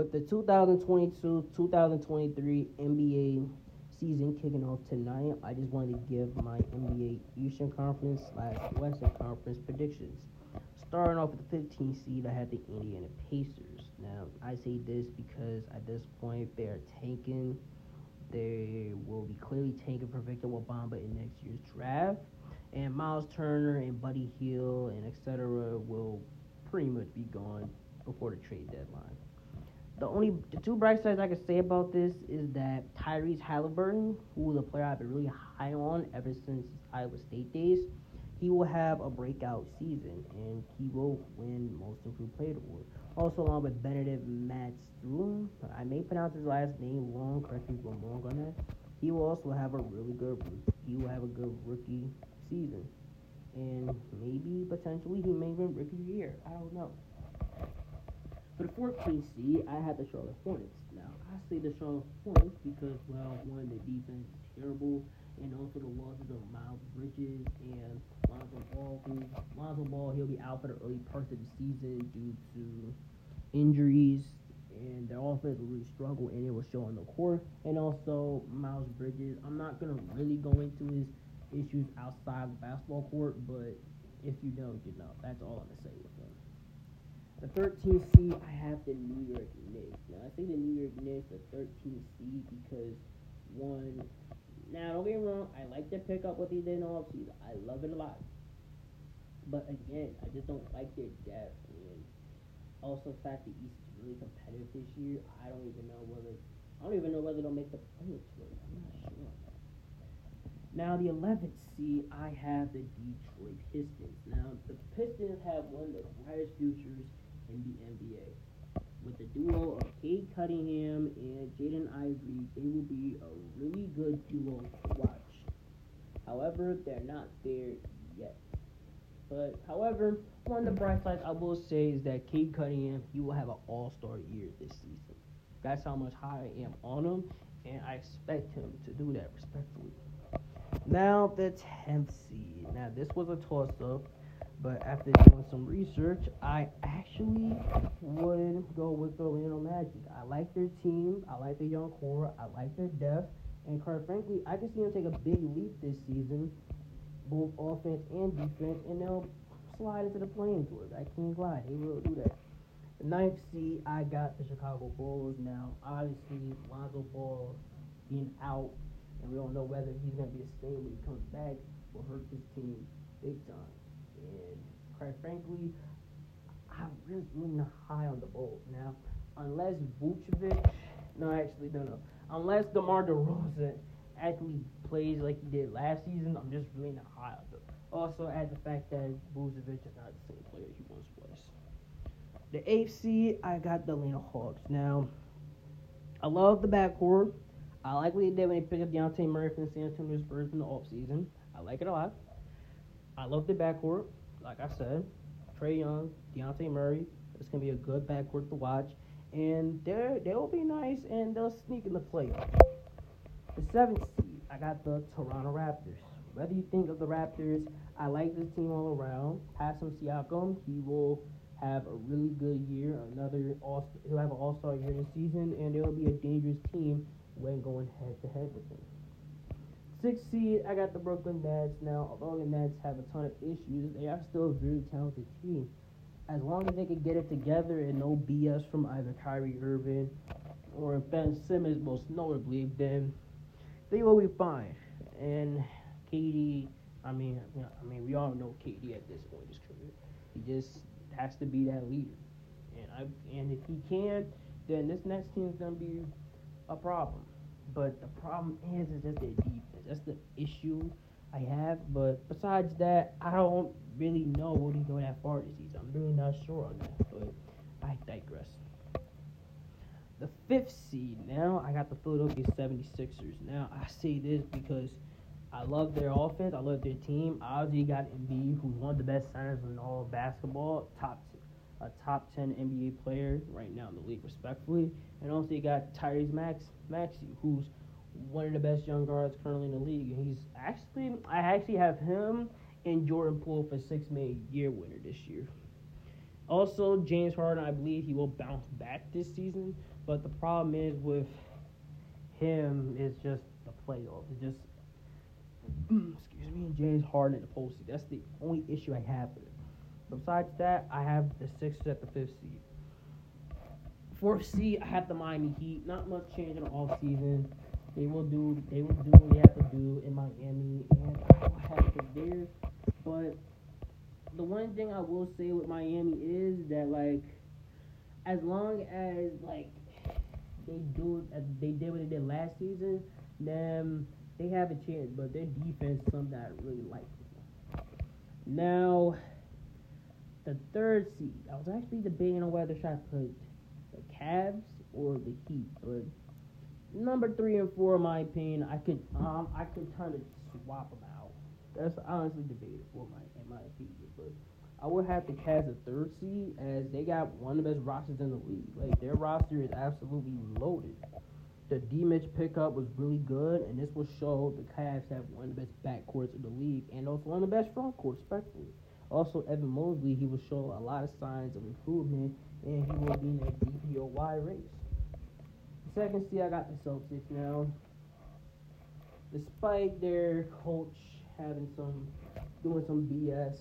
With the 2022-2023 NBA season kicking off tonight, I just wanted to give my NBA Eastern Conference slash Western Conference predictions. Starting off with the 15th seed, I had the Indiana Pacers. Now, I say this because at this point they are tanking. They will be clearly tanking for Victor Wembanyama in next year's draft, and Miles Turner and Buddy Hield and etc. will pretty much be gone before the trade deadline. The only the two bright sides I can say about this is that Tyrese Haliburton, who a player I've been really high on ever since Iowa State days, he will have a breakout season and he will win Most Improved Player award. Also, along with Bennedict Mathurin, I may pronounce his last name wrong. Correct me if I'm wrong on that. He will also have a really good. He will have a good rookie season, and maybe potentially he may win Rookie Year. I don't know. 14th seed, I had the Charlotte Hornets. Now, I say the Charlotte Hornets because, well, one, the defense is terrible, and also the losses of Miles Bridges and Lonzo Ball. Lonzo Ball, he'll be out for the early parts of the season due to injuries, and their offense will really struggle, and it will show on the court. And also, Miles Bridges, I'm not going to really go into his issues outside the basketball court, but if you know, you know. That's all I'm going to say. The 13th seed, I have the New York Knicks. Now, I say the New York Knicks the 13th seed because, one, now don't get me wrong, I like their pickup what they did in the offseason. I love it a lot. But again, I just don't like their depth. And also, the fact the East is really competitive this year, I don't even know whether I don't even know whether they'll make the play-in. I'm not sure. Now, the 11th seed, I have the Detroit Pistons. Now, the Pistons have one of the brightest futures in the NBA. With the duo of Cade Cunningham and Jaden Ivey, they will be a really good duo to watch. However, they're not there yet. But however, one of the bright sides I will say is that Cade Cunningham, he will have an all-star year this season. That's how much high I am on him, and I expect him to do that respectfully. Now the 10th seed. Now this was a toss-up but after doing some research, I actually would go with the Orlando Magic. I like their team. I like their young core. I like their depth. And quite frankly, I can see them take a big leap this season, both offense and defense, and they'll slide into the play-in. I can't lie. They will do that. The ninth seed, I got the Chicago Bulls. Now, obviously, Lonzo Ball being out, and we don't know whether he's going to be the same when he comes back, will hurt this team big time. And quite frankly, I'm really, not high on the Bulls now. Unless Vucevic, no, actually, no, no. Unless DeMar DeRozan actually plays like he did last season, I'm just really not high on them. Also, add the fact that Vucevic is not the same player he once was. The seed, I got the Atlanta Hawks. Now, I love the backcourt. I like what they did when they picked up Dejounte Murray from the San Antonio Spurs in the offseason. I like it a lot. I love the backcourt. Like I said, Trae Young, Dejounte Murray. It's gonna be a good backcourt to watch, and they they'll be nice and they'll sneak in the playoffs. The seventh seed, I got the Toronto Raptors. Whether you think of the Raptors, I like this team all around. Pascal Siakam, he will have a really good year. Another all he'll have an All Star year this season, and will be a dangerous team when going head to head with him. Sixth seed, I got the Brooklyn Nets. Now, although the Nets have a ton of issues, they are still a very talented team. As long as they can get it together and no BS from either Kyrie Irving or Ben Simmons, most notably, then they will be fine. And KD, I mean, I mean, we all know KD at this point in his career. He just has to be that leader. And I, and if he can, then this next team is gonna be a problem. But the problem is, is just their defense. That's the issue I have. But besides that, I don't really know what he's going that far this season. I'm really not sure on that. But I digress. The fifth seed now, I got the Philadelphia 76ers. Now, I say this because I love their offense. I love their team. Obviously, got Embiid, who's one of the best centers in all of basketball, top a top 10 NBA player right now in the league, respectfully. And also, you got Tyrese Max Maxey, who's one of the best young guards currently in the league. He's actually, I actually have him and Jordan Poole for six man year winner this year. Also, James Harden, I believe he will bounce back this season. But the problem is with him is just the playoffs. It's just mm, excuse me, James Harden in the postseason. That's the only issue I have with it. Besides that, I have the Sixers at the fifth seed. Fourth seed, I have the Miami Heat. Not much change in the off season. They will do they will do what they have to do in Miami, and I will have them there. But the one thing I will say with Miami is that like, as long as like they do they did what they did last season, then they have a chance. But their defense is something I really like. Now, the third seed, I was actually debating on whether should I put the Cavs or the Heat, but number three and four, in my opinion, I could um I could kind of swap them out. That's honestly debatable, my in my opinion, but I would have the Cavs a third seed as they got one of the best rosters in the league. Like their roster is absolutely loaded. The D Mitch pickup was really good, and this will show the Cavs have one of the best backcourts in the league, and also one of the best front courts, especially. Also, Evan Mobley, he will show a lot of signs of improvement, and he will be in a DPOY race. The second seed, I got the Celtics now. Despite their coach having some, doing some BS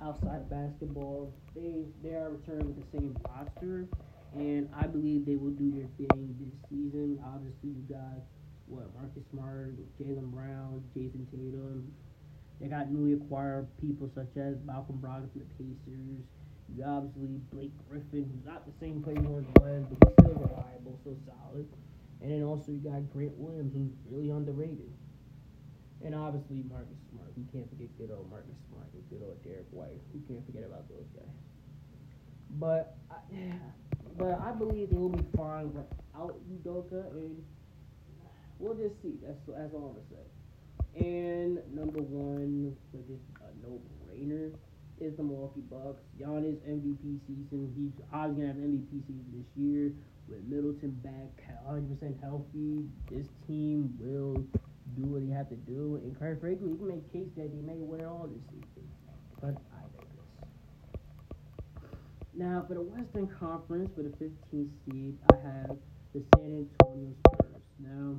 outside basketball, they they are returning with the same roster, and I believe they will do their thing this season. Obviously, you got what Marcus Smart, Jaylen Brown, Jayson Tatum. They got newly acquired people such as Malcolm Brogdon from the Pacers. Obviously Blake Griffin, who's not the same player he was, but he's still reliable, so solid. And then also you got Grant Williams, who's really underrated. And obviously Marcus Smart. We can't forget good old Marcus Smart and good old Derrick White. We can't forget about those guys. But I, but I believe they will be fine without Udoka, and we'll just see. That's that's all I'm gonna say. And number one, which is a no-brainer, is the Milwaukee Bucks. Giannis MVP season. He's obviously gonna have MVP season this year with Middleton back, 100% healthy. This team will do what he have to do, and quite frankly, you can make case that they may win it all this season. But I digress. Now, for the Western Conference, for the 15th seed, I have the San Antonio Spurs. Now,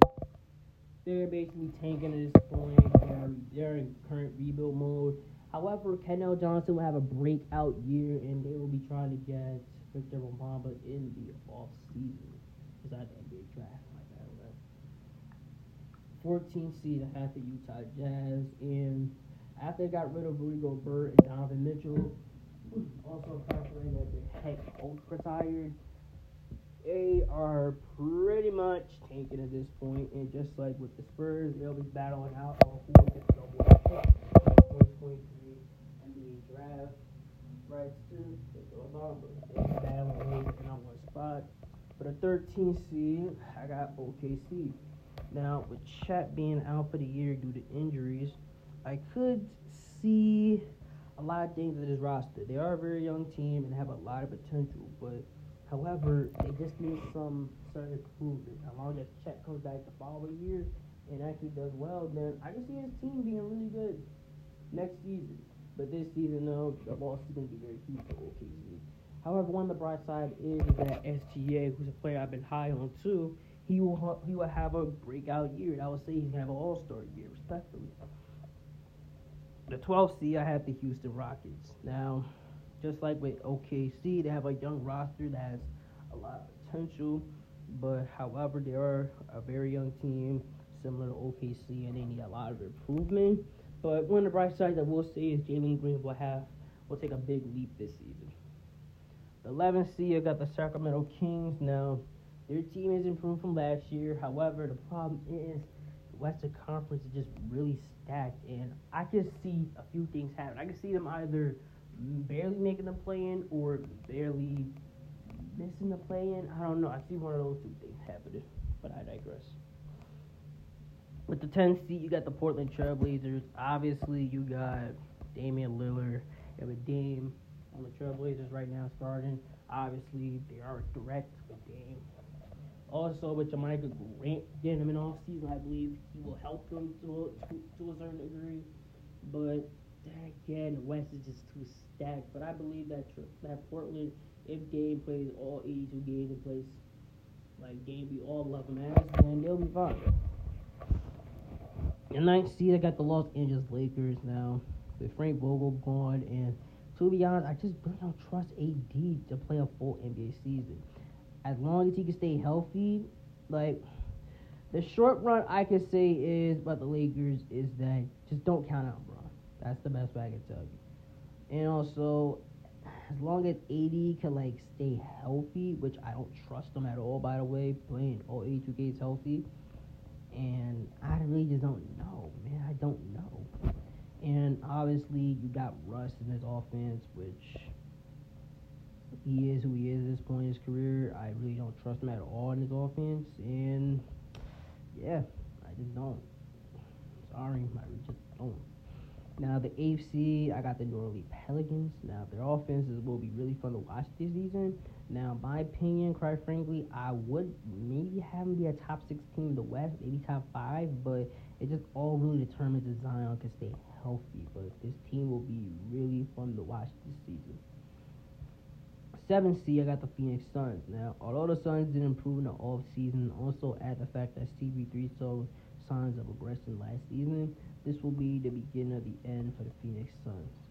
they're basically tanking at this point. They're, they're in current rebuild mode. However, Keldon Johnson will have a breakout year, and they will be trying to get Victor Wembanyama in the off season. Besides the NBA draft, bad. Right? 14th seed, I had the Utah Jazz, and after they got rid of Rudy Gobert and Donovan Mitchell, also factoring that their head coach retired, they are pretty much tanking at this point. point, and just like with the Spurs, they'll be battling out who will get the in 2023 NBA draft. Right, soon, but they're battling on one spot. For the 13th seed, I got OKC. Now, with Chet being out for the year due to injuries, I could see a lot of things in this roster. They are a very young team and have a lot of potential, but However, they just need some certain improvement. As long as Chet comes back the following year and actually does well, then I can see his team being really good next season. But this season, though, the loss is going to be very huge for OKC. However, one of the bright side is that SGA, who's a player I've been high on too, he will he will have a breakout year. I would say he's gonna have an All Star year, respectfully. The 12th seed, I have the Houston Rockets. Now, just like with OKC, they have a young roster that has a lot of potential, but however, they are a very young team, similar to OKC, and they need a lot of improvement. But one of the bright sides I will say is Jalen Green will have will take a big leap this season. The 11th seed, I got the Sacramento Kings. Now, their team has improved from last year. However, the problem is the Western Conference is just really stacked, and I can see a few things happen. I can see them either barely making the play in or barely missing the play in. I don't know. I see one of those two things happening, but I digress. With the 10th seed, you got the Portland Trailblazers. Obviously, you got Damian Lillard. You have a Dame on the Trailblazers right now starting. Obviously, they are a threat with Dame. Also, with Jerami Grant getting him in off season, I believe he will help them to a, to, to a certain degree. But stacked. Yeah, the West is just too stacked. But I believe that that Portland, if Dame plays all 82 games and plays like Dame be all 11 ass, then they'll be fine. The ninth seed, I got the Los Angeles Lakers now with Frank Vogel gone, and to be honest, I just really don't trust AD to play a full NBA season. As long as he can stay healthy, like the short run I can say is about the Lakers is that just don't count out Bron. That's the best way I can tell you. And also, as long as AD can like stay healthy, which I don't trust him at all, by the way, playing all 82 games healthy. And I really just don't know, man. I don't know. And obviously, you got Russ in his offense, which he is who he is at this point in his career. I really don't trust him at all in his offense. And yeah, I just don't. Sorry, I just don't. Now the AFC, I got the New Orleans Pelicans. Now their offenses will be really fun to watch this season. Now, my opinion, quite frankly, I would maybe have them be a top six team in the West, maybe top five, but it just all really determines if Zion can stay healthy. But this team will be really fun to watch this season. Seven C, I got the Phoenix Suns. Now, although the Suns didn't improve in the off season, also add the fact that CP3 showed signs of aggression last season, this will be the beginning of the end for the Phoenix Suns.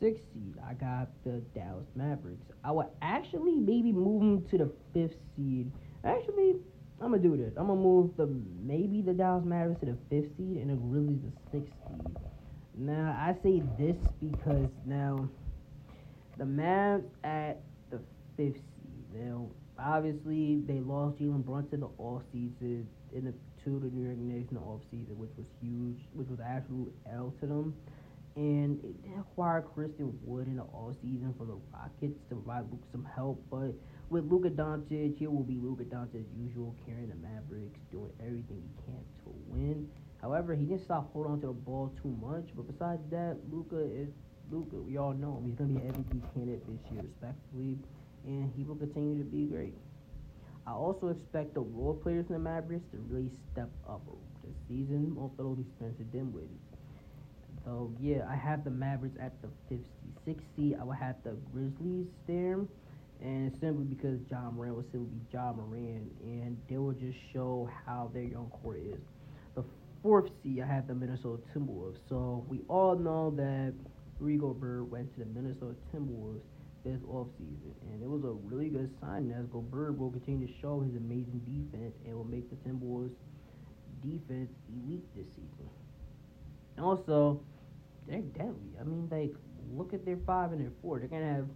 Six seed, I got the Dallas Mavericks. I would actually maybe move them to the fifth seed. Actually, I'm gonna do this. I'm gonna move the maybe the Dallas Mavericks to the fifth seed and the Grizzlies the sixth seed. Now I say this because now the Mavs at the fifth seed. Now, obviously, they lost Jalen Brunson the off season in the to the New York Knicks in the off season, which was huge, which was absolute L to them. And it did acquire Christian Wood in the off season for the Rockets to provide Luka some help, but with Luka Doncic, he will be Luka Doncic as usual, carrying the Mavericks, doing everything he can to win. However, he didn't stop holding on to the ball too much. But besides that, Luka is Luka, we all know him. He's going to be an MVP candidate this year, respectfully, and he will continue to be great. I also expect the role players in the Mavericks to really step up this season. Most be Spencer Dinwiddie. So yeah, I have the Mavericks at the 56 seed. I will have the Grizzlies there, and simply because Ja Morant will simply be Ja Morant, and they will just show how their young core is. The fourth seed, I have the Minnesota Timberwolves. So we all know that Rudy Gobert went to the Minnesota Timberwolves this offseason, and it was a really good sign as Gobert will continue to show his amazing defense and will make the Timberwolves defense elite this season. And also, they're deadly. I mean, like, look at their five and their four. They're gonna have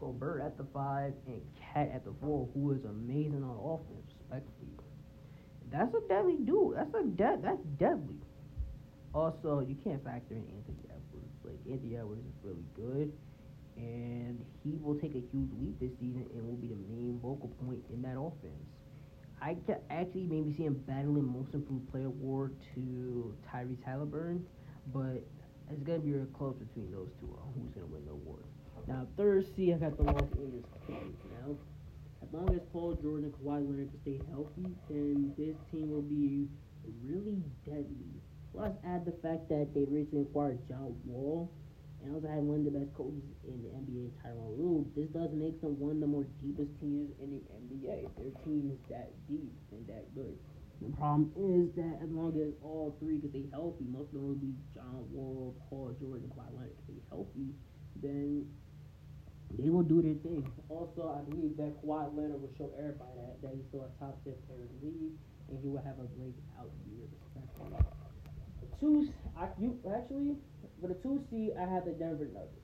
Gobert at the five and KAT at the four, who is amazing on offense, respectfully. That's a deadly dude. That's a dead. That's deadly. Also, you can't factor in Anthony like Anthony Edwards is really good, and he will take a huge leap this season and will be the main vocal point in that offense. I could actually maybe see him battling most improved player award to Tyrese Haliburton, but it's gonna be real close between those two on who's gonna win the award. Now, third C, I got the Los Angeles Clippers. Now, as long as Paul George and Kawhi Leonard can stay healthy, then this team will be really deadly. Plus, add the fact that they recently acquired John Wall and also had one of the best coaches in the NBA, Tyronn Lue. This does make them one of the more deepest teams in the NBA. Their team is that deep and that good. The problem is that as long as all three can stay healthy, most be John Wall, Paul George, and Kawhi Leonard stay healthy, then they will do their thing. Also, I believe that Kawhi Leonard will show everybody that, that he's still a top ten player in the league, and he will have a breakout year, respectfully two, I, you actually for the two seed, I have the Denver Nuggets.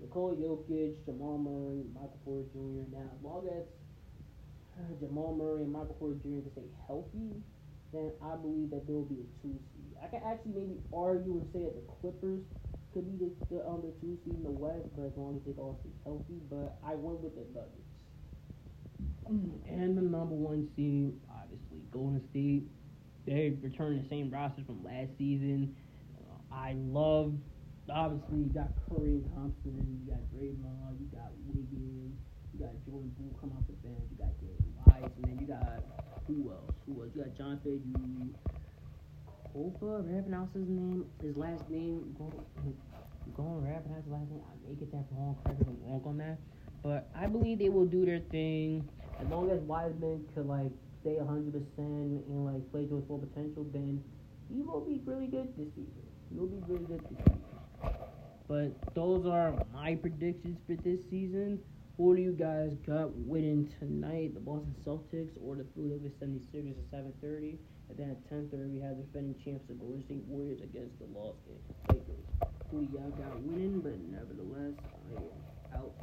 Nikola Jokic, Jamal Murray, Michael Porter Jr. Now, as long as Jamal Murray and Michael Porter Jr. can stay healthy, then I believe that there will be a two seed. I can actually maybe argue and say that the Clippers could be the, the um the two seed in the West, but as long as they all stay healthy. But I went with the Nuggets. And the number one seed, obviously, Golden State they returned the same roster from last season. Uh, I love, obviously, you got Curry and Thompson, you got Draymond, you got Wiggins, you got Jordan Poole come off the bench, you got David Wise, and then you got who else? Who else? You got John Fayou, Kofa, however pronounce his name, his last name, go, go on, pronounce his last name. I may get that wrong, correct if I'm wrong on that. But I believe they will do their thing. As long as Wiseman could like stay 100% and like play to his full potential, then he will be really good this season. He will be really good this season. But those are my predictions for this season. Who do you guys got winning tonight? The Boston Celtics or the Philadelphia 76ers at 7:30? And then at 10:30 we have the defending champs, the Golden State Warriors against the Los Angeles Lakers. Who do y'all got winning? But nevertheless, I am out.